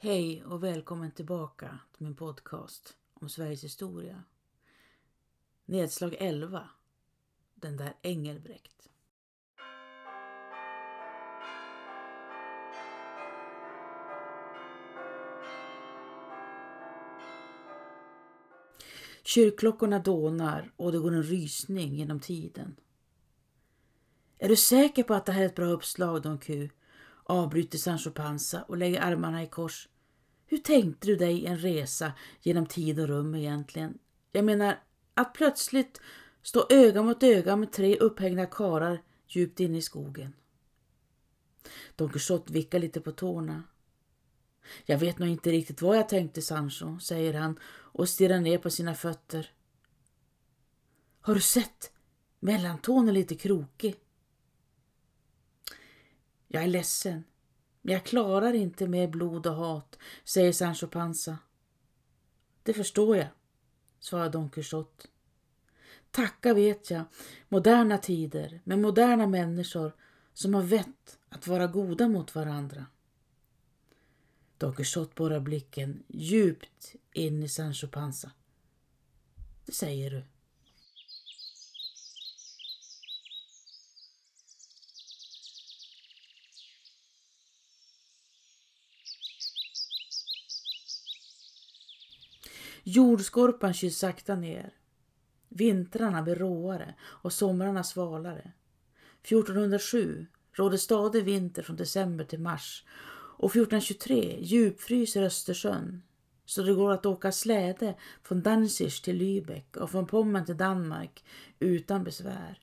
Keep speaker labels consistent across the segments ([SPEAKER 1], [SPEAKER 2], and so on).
[SPEAKER 1] Hej och välkommen tillbaka till min podcast om Sveriges historia. Nedslag 11. Den där Engelbrekt. Kyrkklockorna dånar och det går en rysning genom tiden. Är du säker på att det här är ett bra uppslag, Don Q? Avbryter Sancho Panza och lägger armarna i kors. Hur tänkte du dig en resa genom tid och rum egentligen? Jag menar, att plötsligt stå öga mot öga med tre upphängda karar djupt inne i skogen. Don Quixote vickar lite på tårna. Jag vet nog inte riktigt vad jag tänkte, Sancho, säger han och stirrar ner på sina fötter. Har du sett? Mellantån är lite krokig. Jag är ledsen, men jag klarar inte mer blod och hat, säger Sancho Panza. Det förstår jag, svarar Don Quixote. Tacka vet jag, moderna tider med moderna människor som har vett att vara goda mot varandra. Don Quixote borrar blicken djupt in i Sancho Panza. Det säger du. Jordskorpan kyls sakta ner. Vintrarna blir råare och somrarna svalare. 1407 råder stadig vinter från december till mars och 1423 djupfryser Östersjön så det går att åka släde från Danzig till Lübeck och från Pommern till Danmark utan besvär.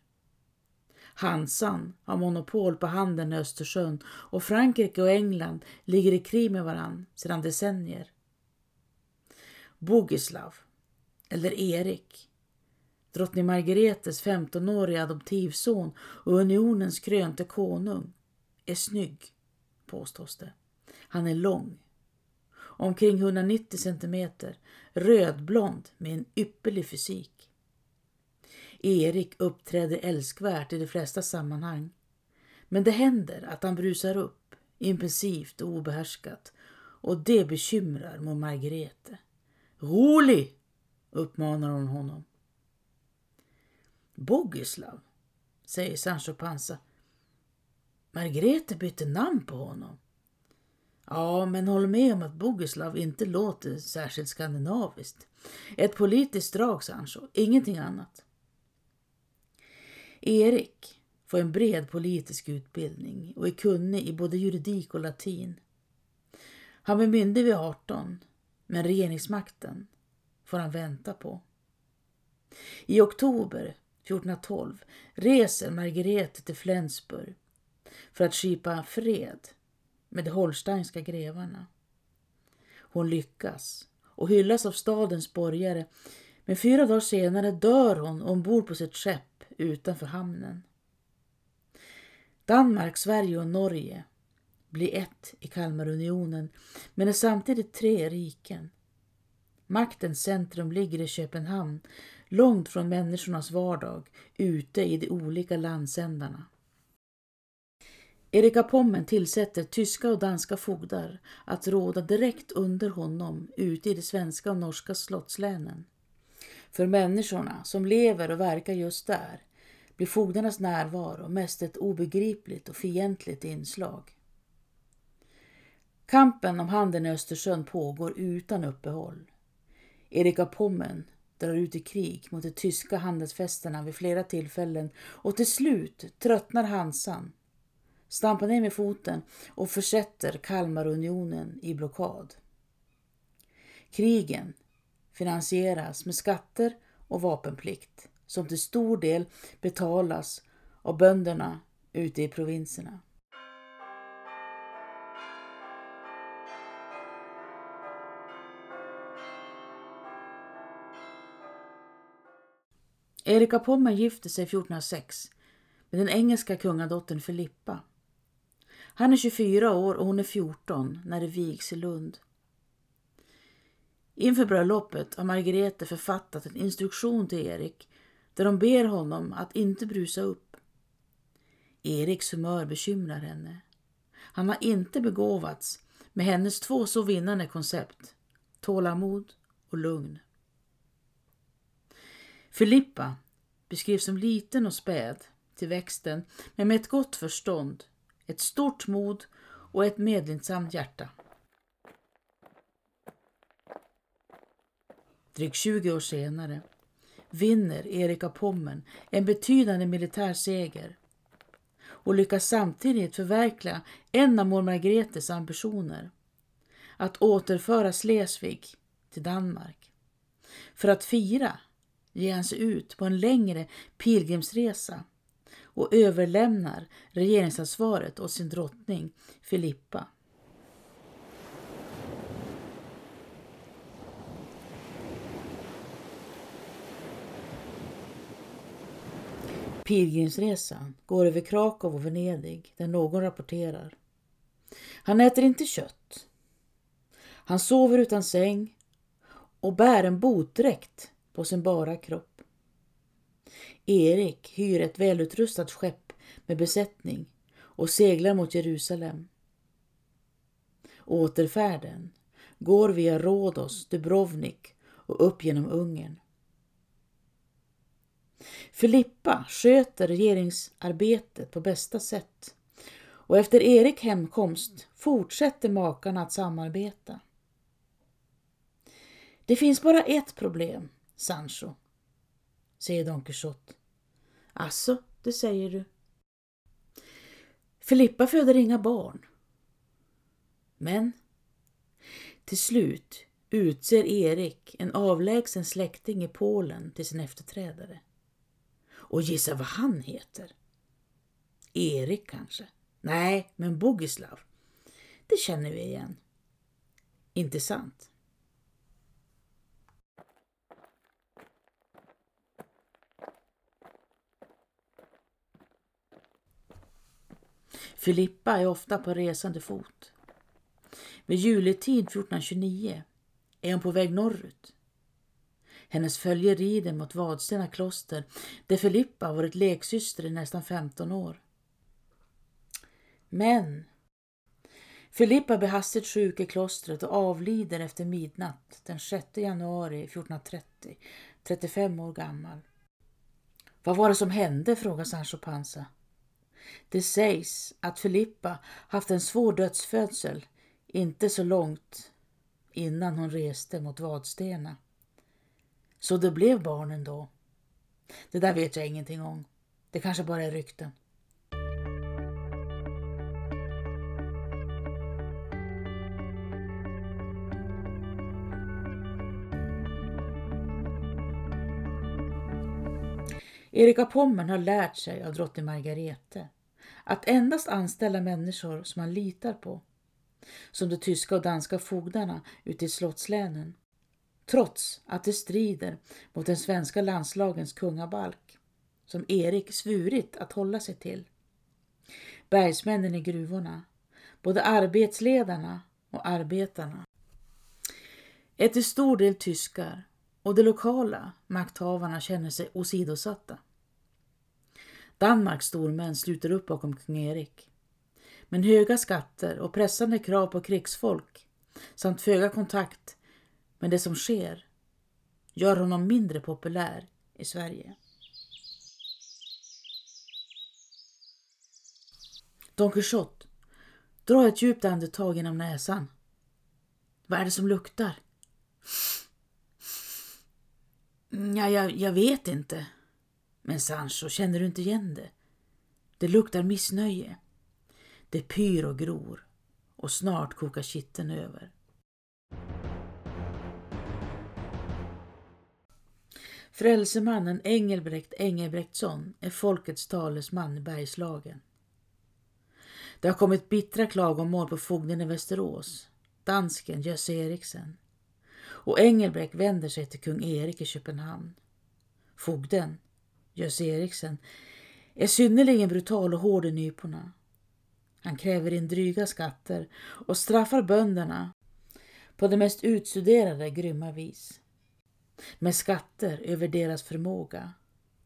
[SPEAKER 1] Hansan har monopol på handeln i Östersjön och Frankrike och England ligger i krig med varann sedan decennier. Bogislav, eller Erik, drottning Margaretes 15-åriga adoptivson och unionens krönte konung, är snygg, påstås det. Han är lång, omkring 190 centimeter, rödblond med en ypperlig fysik. Erik uppträder älskvärt i de flesta sammanhang, men det händer att han brusar upp, impulsivt och obehärskat, och det bekymrar mor Margarete. Rolig, uppmanar hon honom. Bogislav, säger Sancho Panza. Margrethe bytte namn på honom. Ja, men håll med om att Bogislav inte låter särskilt skandinaviskt. Ett politiskt drag, Sancho, ingenting annat. Erik får en bred politisk utbildning och är kunnig i både juridik och latin. Han blir myndig vid 18 men regeringsmakten får han vänta på. I oktober 1412 reser Margarete till Flensburg för att skipa fred med de holsteinska grevarna. Hon lyckas och hyllas av stadens borgare men fyra dagar senare dör hon ombord på sitt skepp utanför hamnen. Danmark, Sverige och Norge bli ett i Kalmarunionen men är samtidigt tre riken. Maktens centrum ligger i Köpenhamn, långt från människornas vardag, ute i de olika landsändarna. Erika Pommen tillsätter tyska och danska fogdar att råda direkt under honom ute i de svenska och norska slottslänen. För människorna som lever och verkar just där blir fogdarnas närvaro mest ett obegripligt och fientligt inslag. Kampen om handeln i Östersjön pågår utan uppehåll. Erika Pommen drar ut i krig mot de tyska handelsfästena vid flera tillfällen och till slut tröttnar Hansan, stampar ner med foten och försätter Kalmarunionen i blockad. Krigen finansieras med skatter och vapenplikt som till stor del betalas av bönderna ute i provinserna. Erika Pommer gifte sig 1406 med den engelska kungadottern Filippa. Han är 24 år och hon är 14 när det vigs i Lund. Inför bröllopet har Margrethe författat en instruktion till Erik där de ber honom att inte brusa upp. Eriks humör bekymrar henne. Han har inte begåvats med hennes två så vinnande koncept, tålamod och lugn. Filippa beskrivs som liten och späd till växten, men med ett gott förstånd, ett stort mod och ett medlidsamt hjärta. Drygt 20 år senare vinner Erik av Pommern en betydande militär seger och lyckas samtidigt förverkliga en av mor Margretes ambitioner, att återföra Slesvig till Danmark. För att fira ger han sig ut på en längre pilgrimsresa och överlämnar regeringsansvaret åt sin drottning Filippa. Pilgrimsresan går över Krakow och Venedig där någon rapporterar. Han äter inte kött. Han sover utan säng och bär en botdräkt på sin bara kropp. Erik hyr ett välutrustat skepp med besättning och seglar mot Jerusalem. Återfärden går via Rhodos, Dubrovnik och upp genom Ungern. Filippa sköter regeringsarbetet på bästa sätt och efter Erik hemkomst fortsätter makarna att samarbeta. Det finns bara ett problem, Sancho, säger Don Quixote. Alltså, det säger du. Filippa föder inga barn. Men till slut utser Erik en avlägsen släkting i Polen till sin efterträdare. Och gissa vad han heter? Erik kanske? Nej, men Bogislav. Det känner vi igen. Inte sant? Filippa är ofta på resande fot. Vid juletid 1429 är hon på väg norrut. Hennes följe rider mot Vadstena kloster där Filippa varit leksyster i nästan 15 år. Men Filippa blir hastigt sjuk i klostret och avlider efter midnatt den 6 januari 1430, 35 år gammal. Vad var det som hände? frågar Sancho Panza. Det sägs att Filippa haft en svår dödsfödsel inte så långt innan hon reste mot Vadstena. Så det blev barnen då. Det där vet jag ingenting om. Det kanske bara är rykten. Erika Pommern har lärt sig av drottning Margarete att endast anställa människor som man litar på, som de tyska och danska fogdarna ute i slottslänen trots att det strider mot den svenska landslagens kungabalk som Erik svurit att hålla sig till. Bergsmännen i gruvorna, både arbetsledarna och arbetarna, är till stor del tyskar och de lokala makthavarna känner sig åsidosatta. Danmarks stormän sluter upp bakom kung Erik. Men höga skatter och pressande krav på krigsfolk samt föga kontakt med det som sker gör honom mindre populär i Sverige. Don Quixote drar ett djupt andetag genom näsan. Vad är det som luktar? Mm, ja, jag, jag vet inte. Men Sancho, känner du inte igen det? Det luktar missnöje. Det pyr och gror och snart kokar kitten över. Frälsemannen Engelbrekt Engelbrektsson är folkets talesman i Bergslagen. Det har kommit bittra klagomål på fogden i Västerås, dansken Jösse Eriksen. Och Engelbrekt vänder sig till kung Erik i Köpenhamn. Fogden, Jösse Eriksen, är synnerligen brutal och hård i nyporna. Han kräver in dryga skatter och straffar bönderna på det mest utstuderade grymma vis med skatter över deras förmåga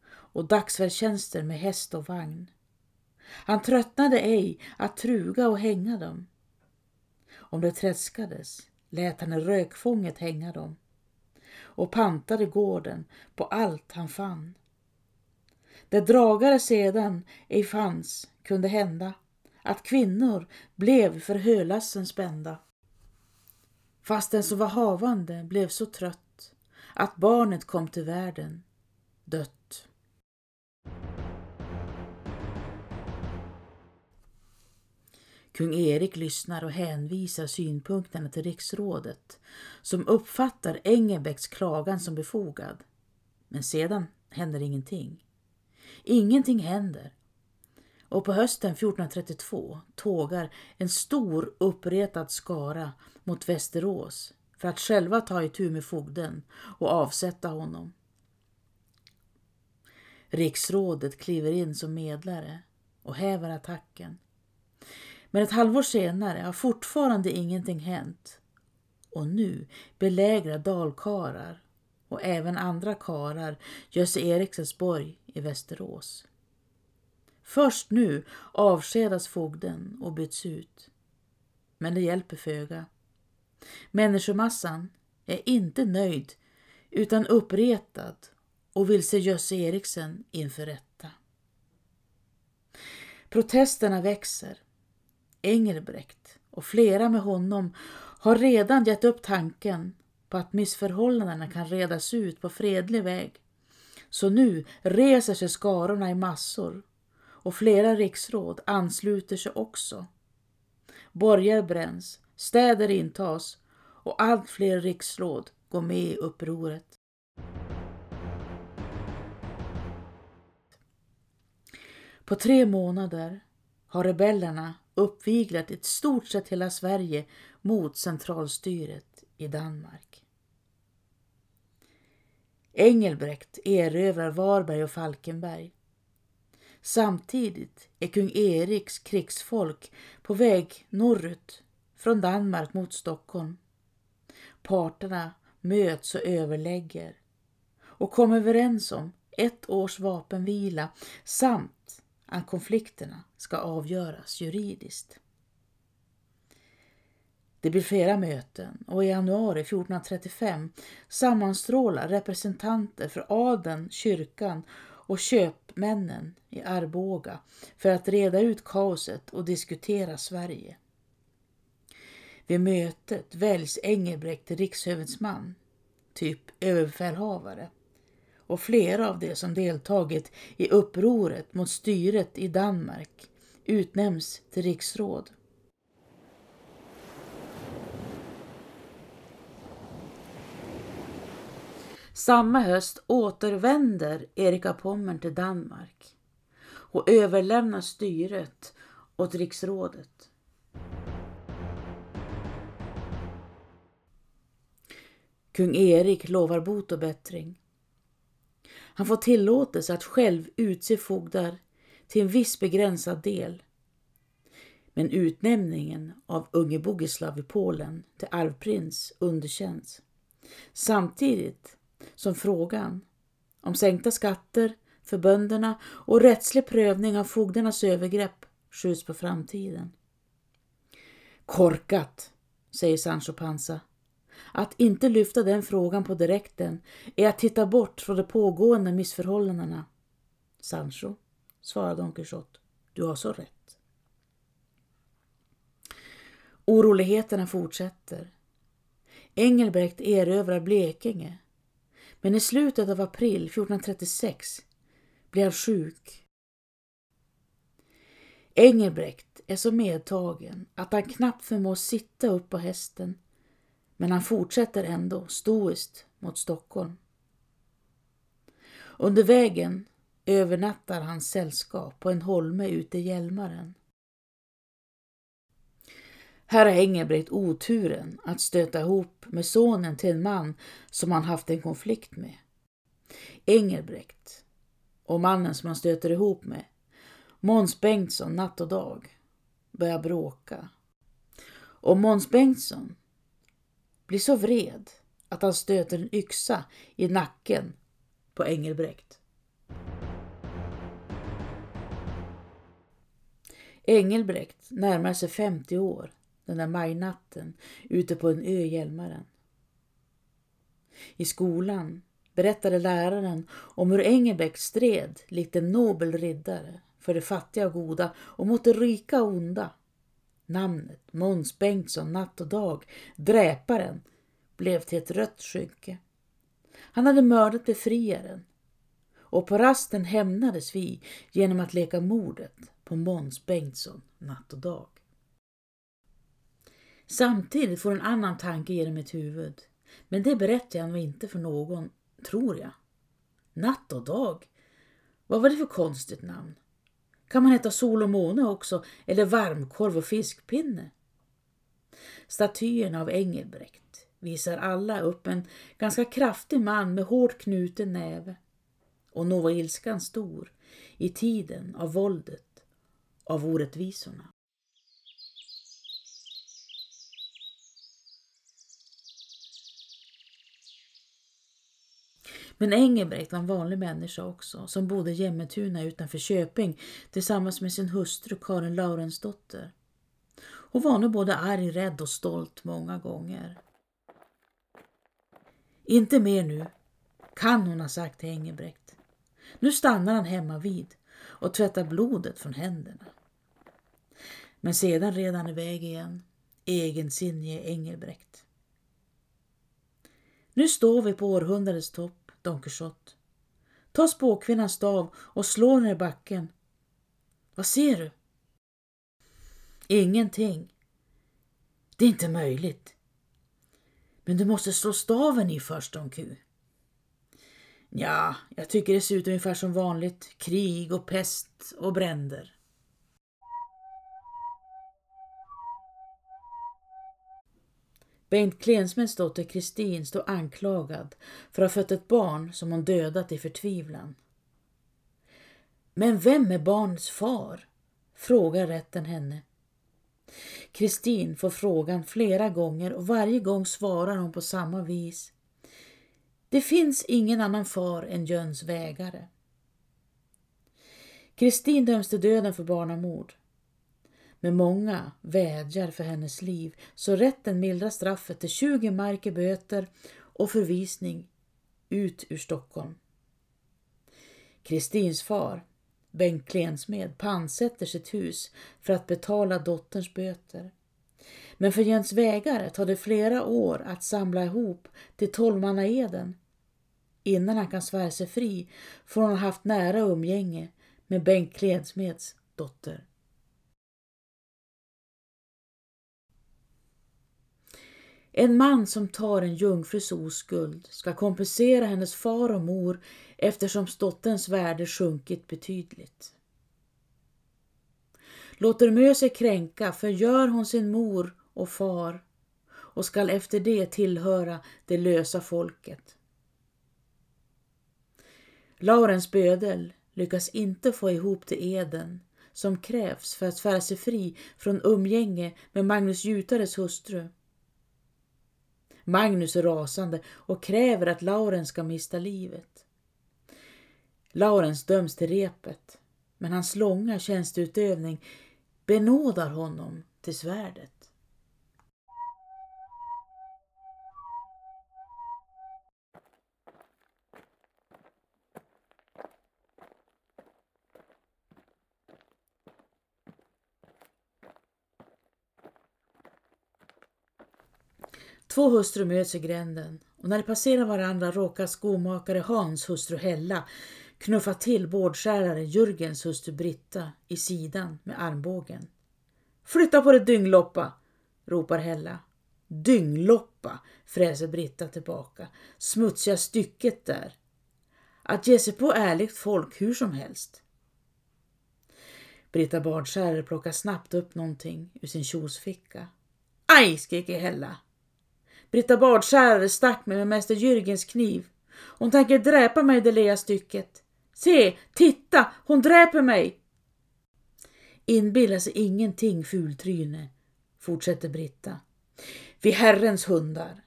[SPEAKER 1] och dagsfärdtjänster med häst och vagn. Han tröttnade ej att truga och hänga dem. Om det träskades lät han i rökfånget hänga dem och pantade gården på allt han fann. Där dragare sedan ej fanns kunde hända att kvinnor blev för hölassen spända. Fast den som var havande blev så trött att barnet kom till världen dött. Kung Erik lyssnar och hänvisar synpunkterna till riksrådet som uppfattar Engelbrekts klagan som befogad. Men sedan händer ingenting. Ingenting händer. Och på hösten 1432 tågar en stor uppretad skara mot Västerås för att själva ta itu med fogden och avsätta honom. Riksrådet kliver in som medlare och häver attacken. Men ett halvår senare har fortfarande ingenting hänt. Och nu belägrar dalkarar och även andra karar Jösse Eriksensborg i Västerås. Först nu avskedas fogden och byts ut. Men det hjälper föga. Människomassan är inte nöjd utan uppretad och vill se Jösse Eriksen inför rätta. Protesterna växer. Engelbrekt och flera med honom har redan gett upp tanken på att missförhållandena kan redas ut på fredlig väg. Så nu reser sig skarorna i massor och flera riksråd ansluter sig också. Borgar bränns, städer intas och allt fler riksråd går med i upproret. På tre månader har rebellerna uppviglat ett stort sett hela Sverige mot centralstyret i Danmark. Engelbrekt erövrar Varberg och Falkenberg. Samtidigt är kung Eriks krigsfolk på väg norrut från Danmark mot Stockholm. Parterna möts och överlägger och kommer överens om ett års vapenvila samt att konflikterna ska avgöras juridiskt. Det blir flera möten och i januari 1435 sammanstrålar representanter för adeln, kyrkan och köpmännen i Arboga för att reda ut kaoset och diskutera Sverige. Vid mötet väljs Engelbrekt till rikshövitsman, typ överbefälhavare och flera av de som deltagit i upproret mot styret i Danmark utnämns till riksråd. Samma höst återvänder Erik av Pommern till Danmark och överlämnar styret åt riksrådet. Kung Erik lovar bot och bättring. Han får tillåtelse att själv utse fogdar till en viss begränsad del. Men utnämningen av unge Bogislav i Polen till arvprins underkänns. Samtidigt som frågan om sänkta skatter för bönderna och rättslig prövning av fogdarnas övergrepp skjuts på framtiden. Korkat, säger Sancho Panza. Att inte lyfta den frågan på direkten är att titta bort från de pågående missförhållandena. Sancho, svarar Don Quixote, du har så rätt. Oroligheterna fortsätter. Engelbrekt erövrar Blekinge men i slutet av april 1436 blir han sjuk. Engelbrekt är så medtagen att han knappt förmår sitta upp på hästen men han fortsätter ändå stoiskt mot Stockholm. Under vägen övernattar hans sällskap på en holme ute i Hjälmaren. Här har Engelbrekt oturen att stöta ihop med sonen till en man som han haft en konflikt med. Engelbrekt och mannen som han stöter ihop med, Måns Bengtsson natt och dag, börjar bråka. Och Måns Bengtsson blir så vred att han stöter en yxa i nacken på Engelbrekt. Engelbrekt närmar sig 50 år den där majnatten ute på en ö i Hjälmaren. I skolan berättade läraren om hur Engelbrekt stred likt en nobel riddare för det fattiga och goda och mot det rika och onda. Namnet Måns Bengtsson natt och dag, dräparen, blev till ett rött skynke. Han hade mördat befriaren och på rasten hämnades vi genom att leka mordet på Måns Bengtsson natt och dag. Samtidigt får en annan tanke genom mitt huvud, men det berättar jag nog inte för någon, tror jag. Natt och dag? Vad var det för konstigt namn? Kan man heta sol och måne också, eller varmkorv och fiskpinne? Statyerna av Engelbrekt visar alla upp en ganska kraftig man med hårt knuten näve. Och nog var ilskan stor i tiden av våldet, av orättvisorna. Men Engelbrekt var en vanlig människa också, som bodde i Jämmetuna utanför Köping tillsammans med sin hustru Karin Laurensdotter. Hon var nog både arg, rädd och stolt många gånger. Inte mer nu, kan hon ha sagt till Engelbrekt. Nu stannar han hemma vid och tvättar blodet från händerna. Men sedan red han iväg igen, egensinnige Engelbrekt. Nu står vi på århundradets topp Don Quixote. Ta spåkvinnans stav och slå ner i backen. Vad ser du? Ingenting. Det är inte möjligt. Men du måste slå staven i först, Don Q. Ja, jag tycker det ser ut ungefär som vanligt. Krig och pest och bränder. Bengt Klensmeds dotter Kristin står anklagad för att ha fött ett barn som hon dödat i förtvivlan. Men vem är barnets far? frågar rätten henne. Kristin får frågan flera gånger och varje gång svarar hon på samma vis. Det finns ingen annan far än Jöns vägare. Kristin döms till döden för barnamord men många vädjar för hennes liv så rätten mildrar straffet till 20 mark i böter och förvisning ut ur Stockholm. Kristins far, Bengt Klensmed, pansätter sitt hus för att betala dotterns böter. Men för Jens vägare tar det flera år att samla ihop till tolvmannaeden innan han kan svära sig fri från att ha haft nära umgänge med Bengt Klensmeds dotter. En man som tar en jungfrus oskuld ska kompensera hennes far och mor eftersom dotterns värde sjunkit betydligt. Låter Mö sig kränka förgör hon sin mor och far och skall efter det tillhöra det lösa folket. Laurens bödel lyckas inte få ihop till eden som krävs för att svära sig fri från umgänge med Magnus Jutares hustru. Magnus är rasande och kräver att Laurens ska mista livet. Laurens döms till repet, men hans långa tjänsteutövning benådar honom till svärdet. Två hustrur möts i gränden och när de passerar varandra råkar skomakare Hans hustru Hella knuffa till bårdskäraren Jürgens hustru Britta i sidan med armbågen. Flytta på dig dyngloppa! ropar Hella. Dyngloppa, fräser Britta tillbaka. Smutsiga stycket där. Att ge sig på ärligt folk hur som helst. Britta Bardskärare plockar snabbt upp någonting ur sin kjolsficka. Aj, skriker Hella. Britta Bardskärare stack mig med mäster Jürgens kniv. Hon tänker dräpa mig det lilla stycket. Se, titta, hon dräper mig! Inbilla sig ingenting, fultryne, fortsätter Britta. Vid herrens hundar.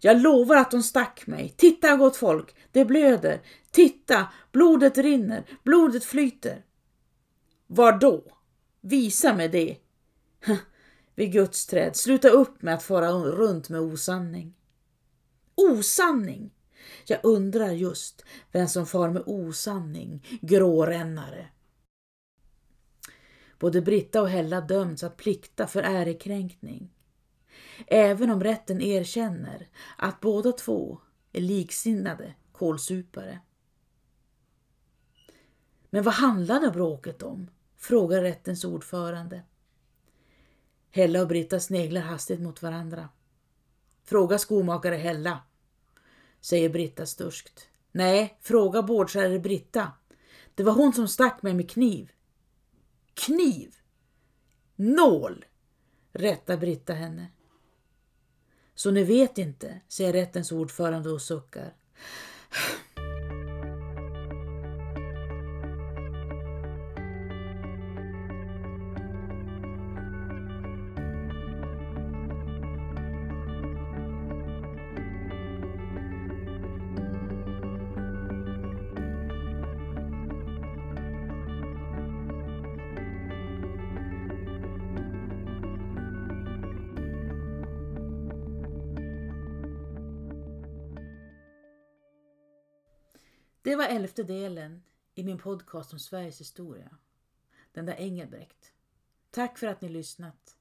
[SPEAKER 1] Jag lovar att hon stack mig. Titta gott folk, det blöder. Titta, blodet rinner, blodet flyter. Var då? Visa mig det vid Guds träd. Sluta upp med att fara runt med osanning. Osanning! Jag undrar just vem som far med osanning, grårännare. Både Britta och Hella döms att plikta för ärekränkning. Även om rätten erkänner att båda två är liksinnade kolsupare. Men vad handlade bråket om? frågar rättens ordförande. Hella och Britta sneglar hastigt mot varandra. Fråga skomakare Hella, säger Britta sturskt. Nej, fråga bårdskärare Britta. Det var hon som stack mig med kniv. Kniv! Nål! rättar Britta henne. Så ni vet inte, säger rättens ordförande och suckar. Det var elfte delen i min podcast om Sveriges historia. Den där Engelbrekt. Tack för att ni lyssnat.